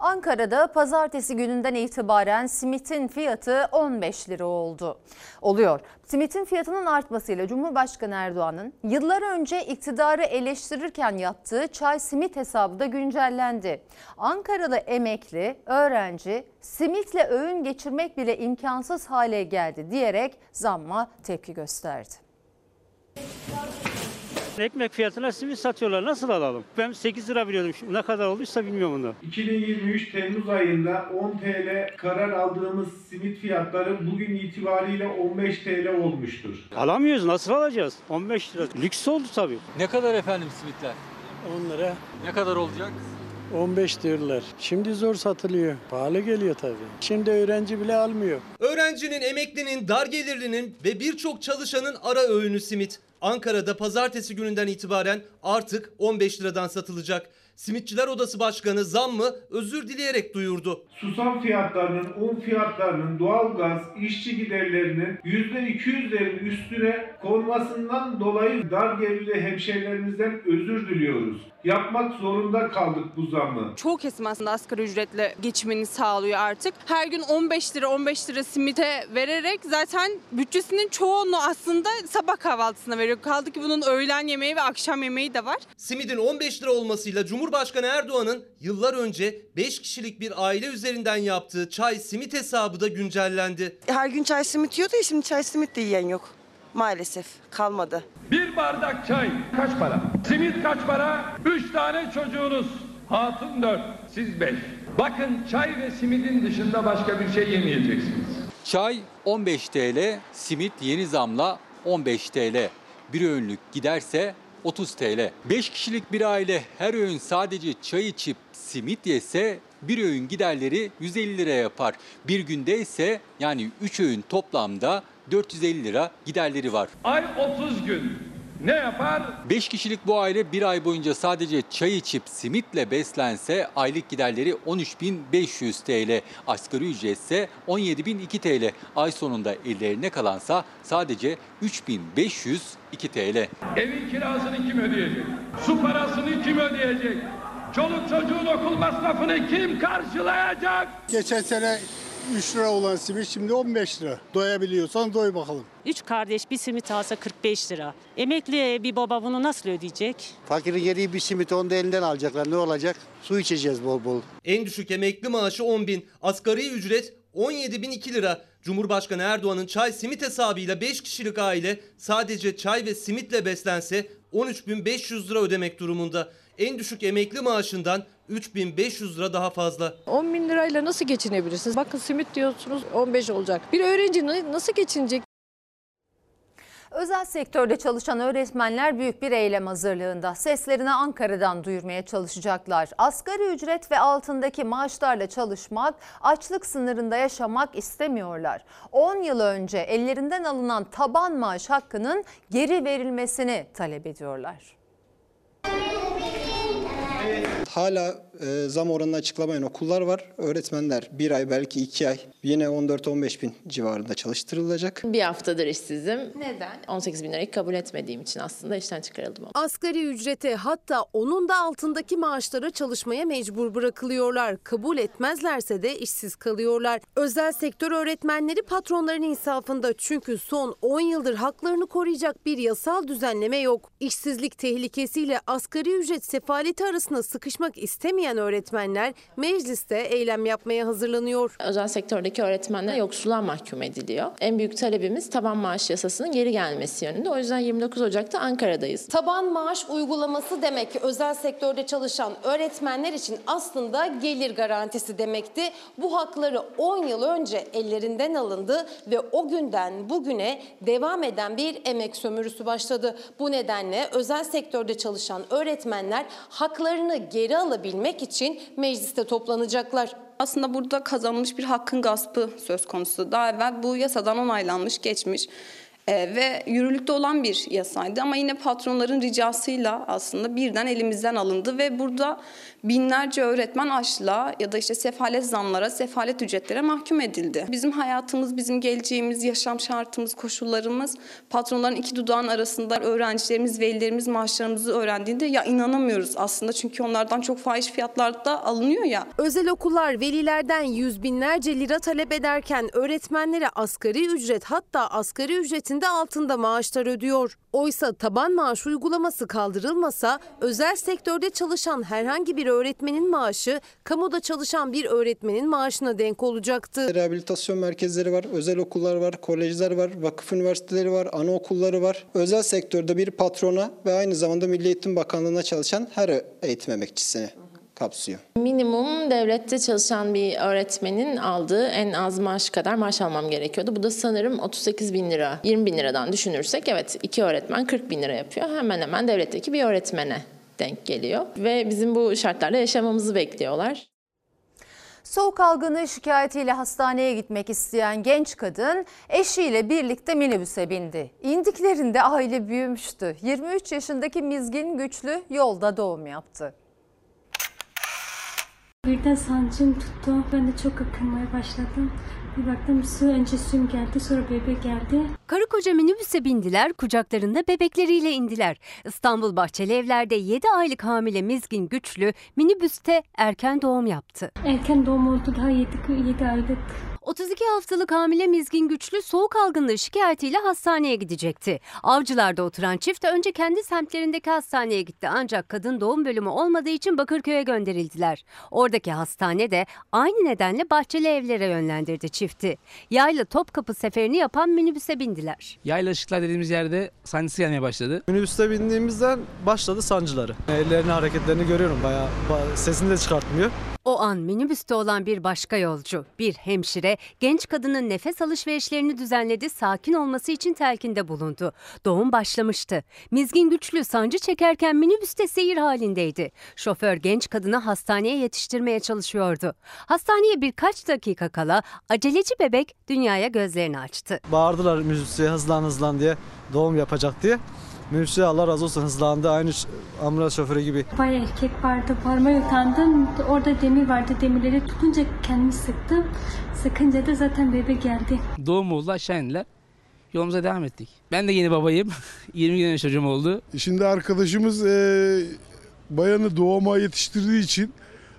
Ankara'da pazartesi gününden itibaren simitin fiyatı 15 lira oldu. Oluyor. Simitin fiyatının artmasıyla Cumhurbaşkanı Erdoğan'ın yıllar önce iktidarı eleştirirken yaptığı çay simit hesabı da güncellendi. Ankara'da emekli, öğrenci simitle öğün geçirmek bile imkansız hale geldi diyerek zamma tepki gösterdi. Ekmek fiyatına simit satıyorlar. Nasıl alalım? Ben 8 lira biliyordum. Şimdi ne kadar olduysa bilmiyorum onu. 2023 Temmuz ayında 10 TL karar aldığımız simit fiyatları bugün itibariyle 15 TL olmuştur. Alamıyoruz. Nasıl alacağız? 15 lira. Lüks oldu tabii. Ne kadar efendim simitler? 10 lira. Ne kadar olacak? 15 diyorlar. Şimdi zor satılıyor. Pahalı geliyor tabii. Şimdi öğrenci bile almıyor. Öğrencinin, emeklinin, dar gelirlinin ve birçok çalışanın ara öğünü simit. Ankara'da pazartesi gününden itibaren artık 15 liradan satılacak. Simitçiler Odası Başkanı zammı özür dileyerek duyurdu. Susam fiyatlarının, un fiyatlarının, doğalgaz, işçi giderlerinin %200'lerin üstüne konmasından dolayı dar gelirli hemşehrilerimizden özür diliyoruz. Yapmak zorunda kaldık bu zammı. Çoğu kesim aslında asgari ücretle geçimini sağlıyor artık. Her gün 15 lira 15 lira simite vererek zaten bütçesinin çoğunu aslında sabah kahvaltısına veriyor. Kaldı ki bunun öğlen yemeği ve akşam yemeği de var. Simidin 15 lira olmasıyla Cumhurbaşkanı Erdoğan'ın yıllar önce 5 kişilik bir aile üzerinden yaptığı çay simit hesabı da güncellendi. Her gün çay simit yiyordu ya şimdi çay simit de yiyen yok. Maalesef kalmadı. Bir bardak çay kaç para? Simit kaç para? Üç tane çocuğunuz. Hatun dört, siz beş. Bakın çay ve simidin dışında başka bir şey yemeyeceksiniz. Çay 15 TL, simit yeni zamla 15 TL. Bir öğünlük giderse 30 TL. 5 kişilik bir aile her öğün sadece çay içip simit yese bir öğün giderleri 150 lira yapar. Bir günde ise yani 3 öğün toplamda 450 lira giderleri var. Ay 30 gün. Ne yapar? 5 kişilik bu aile bir ay boyunca sadece çay içip simitle beslense aylık giderleri 13.500 TL. Asgari ücretse 17.002 TL. Ay sonunda ellerine kalansa sadece 3.502 TL. Evin kirasını kim ödeyecek? Su parasını kim ödeyecek? Çoluk çocuğun okul masrafını kim karşılayacak? Geçen sene 3 lira olan simit şimdi 15 lira. Doyabiliyorsan doy bakalım. Üç kardeş bir simit alsa 45 lira. Emekli bir baba bunu nasıl ödeyecek? Fakirin yediği bir simit onu da elinden alacaklar. Ne olacak? Su içeceğiz bol bol. En düşük emekli maaşı 10 bin, asgari ücret 17 bin 2 lira. Cumhurbaşkanı Erdoğan'ın çay simit hesabıyla 5 kişilik aile sadece çay ve simitle beslense 13.500 lira ödemek durumunda. En düşük emekli maaşından 3500 lira daha fazla. 10 bin lirayla nasıl geçinebilirsiniz? Bakın simit diyorsunuz 15 olacak. Bir öğrenci nasıl geçinecek? Özel sektörde çalışan öğretmenler büyük bir eylem hazırlığında. Seslerini Ankara'dan duyurmaya çalışacaklar. Asgari ücret ve altındaki maaşlarla çalışmak, açlık sınırında yaşamak istemiyorlar. 10 yıl önce ellerinden alınan taban maaş hakkının geri verilmesini talep ediyorlar. Hala e, zam oranını açıklamayan okullar var. Öğretmenler bir ay belki iki ay yine 14-15 bin civarında çalıştırılacak. Bir haftadır işsizim. Neden? 18 bin lirayı kabul etmediğim için aslında işten çıkarıldım. Asgari ücrete hatta onun da altındaki maaşlara çalışmaya mecbur bırakılıyorlar. Kabul etmezlerse de işsiz kalıyorlar. Özel sektör öğretmenleri patronların insafında çünkü son 10 yıldır haklarını koruyacak bir yasal düzenleme yok. İşsizlik tehlikesiyle asgari ücret sefaleti arasında sıkışmak istemeyen öğretmenler mecliste eylem yapmaya hazırlanıyor. Özel sektördeki öğretmenler yoksulluğa mahkum ediliyor. En büyük talebimiz taban maaş yasasının geri gelmesi yönünde. O yüzden 29 Ocak'ta Ankara'dayız. Taban maaş uygulaması demek ki özel sektörde çalışan öğretmenler için aslında gelir garantisi demekti. Bu hakları 10 yıl önce ellerinden alındı ve o günden bugüne devam eden bir emek sömürüsü başladı. Bu nedenle özel sektörde çalışan öğretmenler haklarını geri alabilmek için mecliste toplanacaklar. Aslında burada kazanılmış bir hakkın gaspı söz konusu. Daha evvel bu yasadan onaylanmış, geçmiş. Ee, ve yürürlükte olan bir yasaydı ama yine patronların ricasıyla aslında birden elimizden alındı ve burada binlerce öğretmen açlığa ya da işte sefalet zamlara, sefalet ücretlere mahkum edildi. Bizim hayatımız, bizim geleceğimiz, yaşam şartımız, koşullarımız patronların iki dudağın arasında öğrencilerimiz, velilerimiz maaşlarımızı öğrendiğinde ya inanamıyoruz aslında çünkü onlardan çok fahiş fiyatlarda alınıyor ya. Özel okullar velilerden yüz binlerce lira talep ederken öğretmenlere asgari ücret hatta asgari ücretin de altında maaşlar ödüyor. Oysa taban maaş uygulaması kaldırılmasa özel sektörde çalışan herhangi bir öğretmenin maaşı kamuda çalışan bir öğretmenin maaşına denk olacaktı. Rehabilitasyon merkezleri var, özel okullar var, kolejler var, vakıf üniversiteleri var, anaokulları var. Özel sektörde bir patrona ve aynı zamanda Milli Eğitim Bakanlığı'na çalışan her eğitim emekçisini kapsıyor. Minimum devlette çalışan bir öğretmenin aldığı en az maaş kadar maaş almam gerekiyordu. Bu da sanırım 38 bin lira. 20 bin liradan düşünürsek evet iki öğretmen 40 bin lira yapıyor. Hemen hemen devletteki bir öğretmene denk geliyor. Ve bizim bu şartlarda yaşamamızı bekliyorlar. Soğuk algını şikayetiyle hastaneye gitmek isteyen genç kadın eşiyle birlikte minibüse bindi. İndiklerinde aile büyümüştü. 23 yaşındaki Mizgin Güçlü yolda doğum yaptı. Birden sancım tuttu. Ben de çok akılmaya başladım. Bir baktım su önce suyum geldi sonra bebek geldi. Karı koca minibüse bindiler, kucaklarında bebekleriyle indiler. İstanbul Bahçeli Evler'de 7 aylık hamile Mizgin Güçlü minibüste erken doğum yaptı. Erken doğum oldu daha 7, 7 aylık. 32 haftalık hamile Mizgin Güçlü soğuk algınlığı şikayetiyle hastaneye gidecekti. Avcılar'da oturan çift önce kendi semtlerindeki hastaneye gitti ancak kadın doğum bölümü olmadığı için Bakırköy'e gönderildiler. Oradaki hastane de aynı nedenle Bahçeli Evler'e yönlendirdi çifti. Yayla Topkapı seferini yapan minibüse bindiler. Yayla ışıklar dediğimiz yerde sancısı gelmeye başladı. Minibüste bindiğimizden başladı sancıları. Ellerini hareketlerini görüyorum bayağı ba- sesini de çıkartmıyor. O an minibüste olan bir başka yolcu, bir hemşire genç kadının nefes alışverişlerini düzenledi, sakin olması için telkinde bulundu. Doğum başlamıştı. Mizgin güçlü sancı çekerken minibüste seyir halindeydi. Şoför genç kadını hastaneye yetiştirmeye çalışıyordu. Hastaneye birkaç dakika kala aceleci bebek dünyaya gözlerini açtı. Bağırdılar minibüsçüye hızlan hızlan diye doğum yapacak diye. Minibüsçü Allah razı olsun hızlandı aynı ambulans şoförü gibi. Bayağı erkek vardı. Parmağı utandım. Orada demir vardı. Demirleri tutunca kendimi sıktım. Sıkınca da zaten bebek geldi. Doğum oldu aşağı indiler. Yolumuza devam ettik. Ben de yeni babayım. [LAUGHS] 20 gün önce çocuğum oldu. Şimdi arkadaşımız eee, bayanı doğuma yetiştirdiği için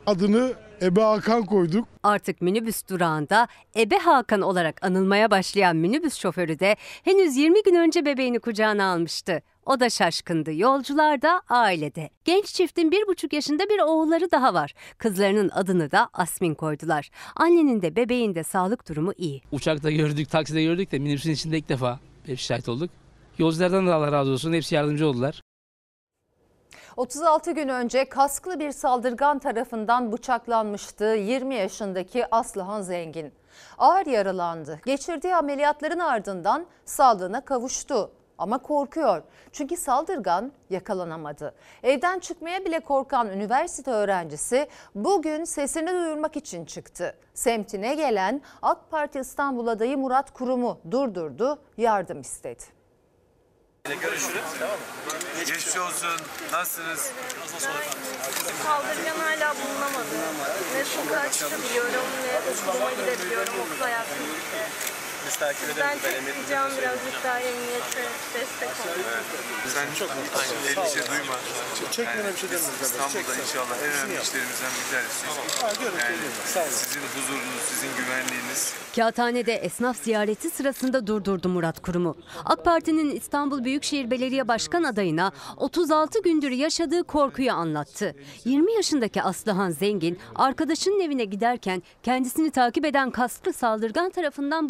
adını Ebe Hakan koyduk. Artık minibüs durağında Ebe Hakan olarak anılmaya başlayan minibüs şoförü de henüz 20 gün önce bebeğini kucağına almıştı. O da şaşkındı. Yolcular da ailede. Genç çiftin bir buçuk yaşında bir oğulları daha var. Kızlarının adını da Asmin koydular. Annenin de bebeğin de sağlık durumu iyi. Uçakta gördük, takside gördük de minibüsün içinde ilk defa hep şahit olduk. Yolculardan da Allah razı olsun. Hepsi yardımcı oldular. 36 gün önce kasklı bir saldırgan tarafından bıçaklanmıştı 20 yaşındaki Aslıhan Zengin. Ağır yaralandı. Geçirdiği ameliyatların ardından sağlığına kavuştu. Ama korkuyor. Çünkü saldırgan yakalanamadı. Evden çıkmaya bile korkan üniversite öğrencisi bugün sesini duyurmak için çıktı. Semtine gelen AK Parti İstanbul adayı Murat Kurum'u durdurdu, yardım istedi. Görüşürüz. Geçmiş olsun. Nasılsınız? Saldırgan hala bulunamadı. Ne sokağa çıkabiliyorum ne okuluma gidebiliyorum okul hayatım bitti. Biz takip ederiz. Ben ricam birazcık daha emniyete destek olun. Sen çok Aynı endişe duyma. Çekmene bir şey demiyoruz. İstanbul'da inşallah en önemli işlerimizden bir tanesi. Yani sizin huzurunuz, sizin güvenliğiniz. Kağıthane'de esnaf ziyareti sırasında durdurdu Murat Kurum'u. AK Parti'nin İstanbul Büyükşehir Belediye Başkan adayına 36 gündür yaşadığı korkuyu anlattı. 20 yaşındaki Aslıhan Zengin arkadaşının evine giderken kendisini takip eden kasklı saldırgan tarafından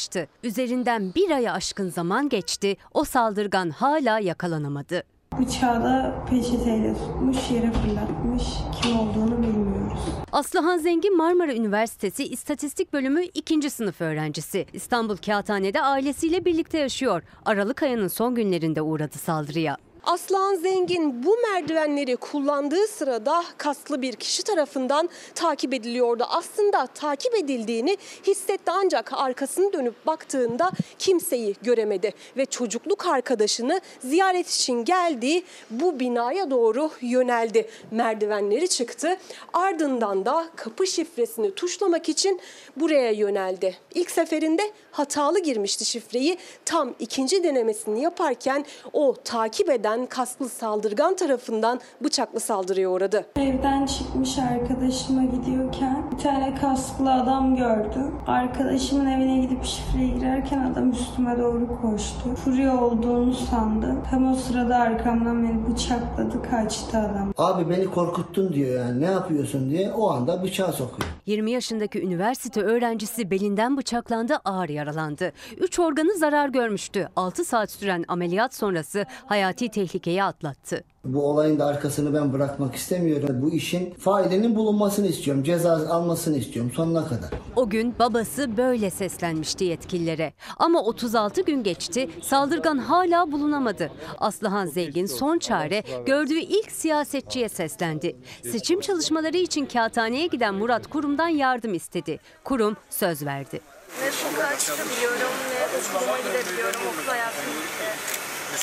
bıçaklanmıştı. Üzerinden bir aya aşkın zaman geçti. O saldırgan hala yakalanamadı. Bıçağı da peçeteyle tutmuş yere fırlatmış. Kim olduğunu bilmiyoruz. Aslıhan Zengin Marmara Üniversitesi İstatistik Bölümü 2. sınıf öğrencisi. İstanbul Kağıthane'de ailesiyle birlikte yaşıyor. Aralık ayının son günlerinde uğradı saldırıya. Aslan Zengin bu merdivenleri kullandığı sırada kaslı bir kişi tarafından takip ediliyordu. Aslında takip edildiğini hissetti ancak arkasını dönüp baktığında kimseyi göremedi ve çocukluk arkadaşını ziyaret için geldiği bu binaya doğru yöneldi. Merdivenleri çıktı. Ardından da kapı şifresini tuşlamak için buraya yöneldi. İlk seferinde hatalı girmişti şifreyi. Tam ikinci denemesini yaparken o takip eden kaslı saldırgan tarafından bıçaklı saldırıya uğradı. Evden çıkmış arkadaşıma gidiyorken bir tane kasklı adam gördüm. Arkadaşımın evine gidip şifreye girerken adam üstüme doğru koştu. Furya olduğunu sandım. Tam o sırada arkamdan beni bıçakladı kaçtı adam. Abi beni korkuttun diyor yani ne yapıyorsun diye o anda bıçağı sokuyor. 20 yaşındaki üniversite öğrencisi belinden bıçaklandı, ağır yaralandı. 3 organı zarar görmüştü. 6 saat süren ameliyat sonrası hayati tehlikeyi atlattı. Bu olayın da arkasını ben bırakmak istemiyorum. Bu işin failinin bulunmasını istiyorum. Ceza almasını istiyorum sonuna kadar. O gün babası böyle seslenmişti yetkililere. Ama 36 gün geçti, saldırgan hala bulunamadı. Aslıhan Zengin son çare gördüğü ilk siyasetçiye seslendi. Seçim çalışmaları için kağıthaneye giden Murat Kurum'dan yardım istedi. Kurum söz verdi. Ne sokağa çıkabiliyorum ne okuluma gidebiliyorum. Okul hayatım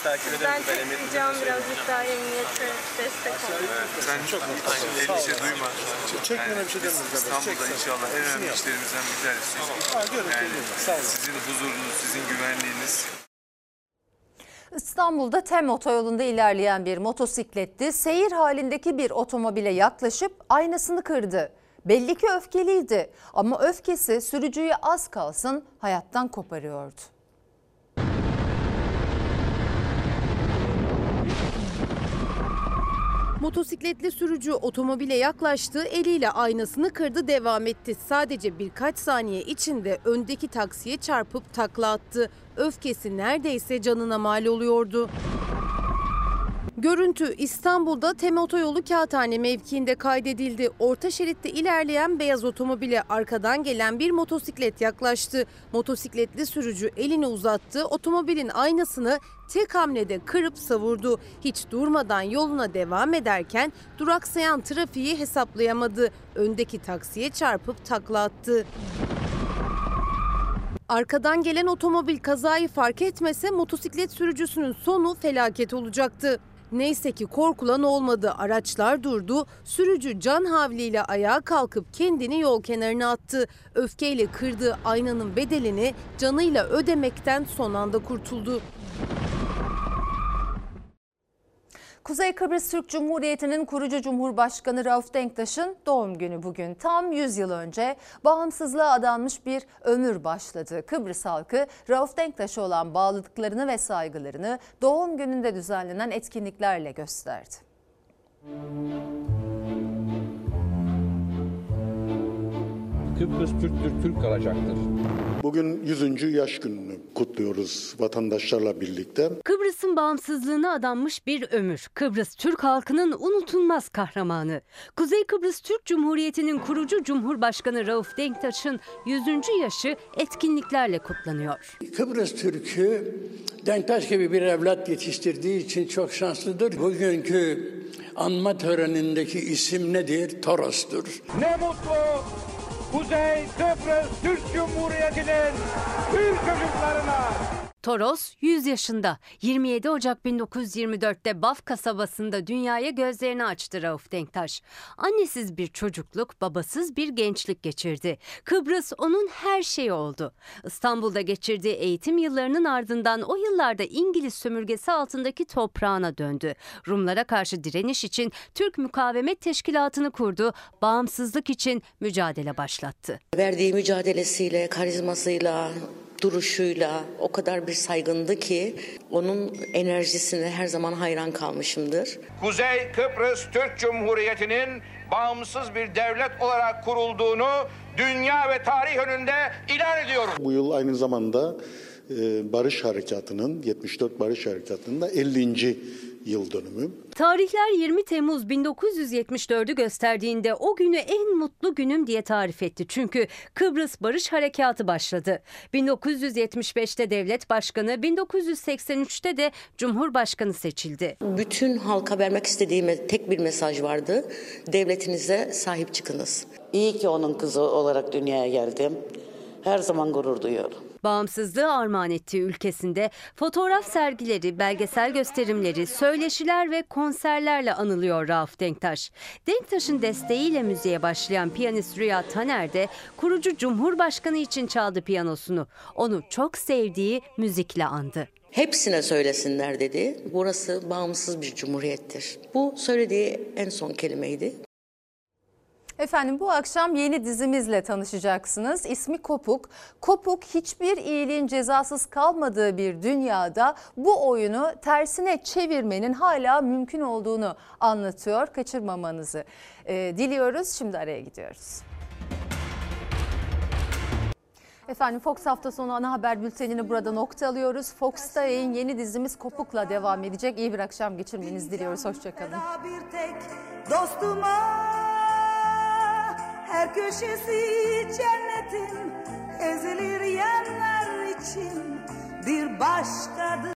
takip Sizden tek ricam birazcık daha emniyete destek olun. Sen çok aynı endişe duyma. Çekmene bir şey demiyoruz. İstanbul'da inşallah en önemli işlerimizden bir tanesi. Yani sizin huzurunuz, sizin güvenliğiniz. İstanbul'da Tem otoyolunda ilerleyen bir motosikletli seyir halindeki bir otomobile yaklaşıp aynasını kırdı. Belli ki öfkeliydi ama öfkesi sürücüyü az kalsın hayattan koparıyordu. Motosikletli sürücü otomobile yaklaştı, eliyle aynasını kırdı, devam etti. Sadece birkaç saniye içinde öndeki taksiye çarpıp takla attı. Öfkesi neredeyse canına mal oluyordu. Görüntü İstanbul'da Tem Otoyolu Kağıthane mevkiinde kaydedildi. Orta şeritte ilerleyen beyaz otomobile arkadan gelen bir motosiklet yaklaştı. Motosikletli sürücü elini uzattı. Otomobilin aynasını tek hamlede kırıp savurdu. Hiç durmadan yoluna devam ederken duraksayan trafiği hesaplayamadı. Öndeki taksiye çarpıp takla attı. Arkadan gelen otomobil kazayı fark etmese motosiklet sürücüsünün sonu felaket olacaktı. Neyse ki korkulan olmadı. Araçlar durdu. Sürücü can havliyle ayağa kalkıp kendini yol kenarına attı. Öfkeyle kırdığı aynanın bedelini canıyla ödemekten son anda kurtuldu. Kuzey Kıbrıs Türk Cumhuriyeti'nin kurucu Cumhurbaşkanı Rauf Denktaş'ın doğum günü bugün. Tam 100 yıl önce bağımsızlığa adanmış bir ömür başladı. Kıbrıs halkı Rauf Denktaş'a olan bağlılıklarını ve saygılarını doğum gününde düzenlenen etkinliklerle gösterdi. Kıbrıs Türktür, Türk kalacaktır. Bugün 100. yaş gününü kutluyoruz vatandaşlarla birlikte. Kıbrıs'ın bağımsızlığına adanmış bir ömür. Kıbrıs Türk halkının unutulmaz kahramanı. Kuzey Kıbrıs Türk Cumhuriyeti'nin kurucu Cumhurbaşkanı Rauf Denktaş'ın 100. yaşı etkinliklerle kutlanıyor. Kıbrıs Türk'ü Denktaş gibi bir evlat yetiştirdiği için çok şanslıdır. Bugünkü anma törenindeki isim nedir? Toros'tur. Ne mutlu Kuzey Kıbrıs Türk Cumhuriyeti'nin Türk çocuklarına. Toros 100 yaşında. 27 Ocak 1924'te Baf kasabasında dünyaya gözlerini açtı Rauf Denktaş. Annesiz bir çocukluk, babasız bir gençlik geçirdi. Kıbrıs onun her şeyi oldu. İstanbul'da geçirdiği eğitim yıllarının ardından o yıllarda İngiliz sömürgesi altındaki toprağına döndü. Rumlara karşı direniş için Türk Mukavemet Teşkilatı'nı kurdu. Bağımsızlık için mücadele başlattı. Verdiği mücadelesiyle, karizmasıyla, duruşuyla o kadar bir saygındı ki onun enerjisine her zaman hayran kalmışımdır. Kuzey Kıbrıs Türk Cumhuriyeti'nin bağımsız bir devlet olarak kurulduğunu dünya ve tarih önünde ilan ediyorum. Bu yıl aynı zamanda e, Barış Harekatı'nın 74 Barış Harekatı'nın da 50. yıl dönümü. Tarihler 20 Temmuz 1974'ü gösterdiğinde o günü en mutlu günüm diye tarif etti. Çünkü Kıbrıs Barış Harekatı başladı. 1975'te devlet başkanı, 1983'te de cumhurbaşkanı seçildi. Bütün halka vermek istediğim tek bir mesaj vardı. Devletinize sahip çıkınız. İyi ki onun kızı olarak dünyaya geldim. Her zaman gurur duyuyorum. Bağımsızlığı armağan ettiği ülkesinde fotoğraf sergileri, belgesel gösterimleri, söyleşiler ve konserlerle anılıyor Rauf Denktaş. Denktaş'ın desteğiyle müziğe başlayan piyanist Rüya Taner de kurucu Cumhurbaşkanı için çaldı piyanosunu. Onu çok sevdiği müzikle andı. Hepsine söylesinler dedi. Burası bağımsız bir cumhuriyettir. Bu söylediği en son kelimeydi. Efendim bu akşam yeni dizimizle tanışacaksınız. İsmi Kopuk. Kopuk hiçbir iyiliğin cezasız kalmadığı bir dünyada bu oyunu tersine çevirmenin hala mümkün olduğunu anlatıyor. Kaçırmamanızı e, diliyoruz. Şimdi araya gidiyoruz. Efendim Fox hafta sonu ana haber bültenini burada nokta alıyoruz. Fox'ta yayın yeni dizimiz Kopuk'la devam edecek. İyi bir akşam geçirmenizi diliyoruz. Hoşçakalın. Bir tek dostuma her köşesi cennetin ezilir yerler için bir başkadır.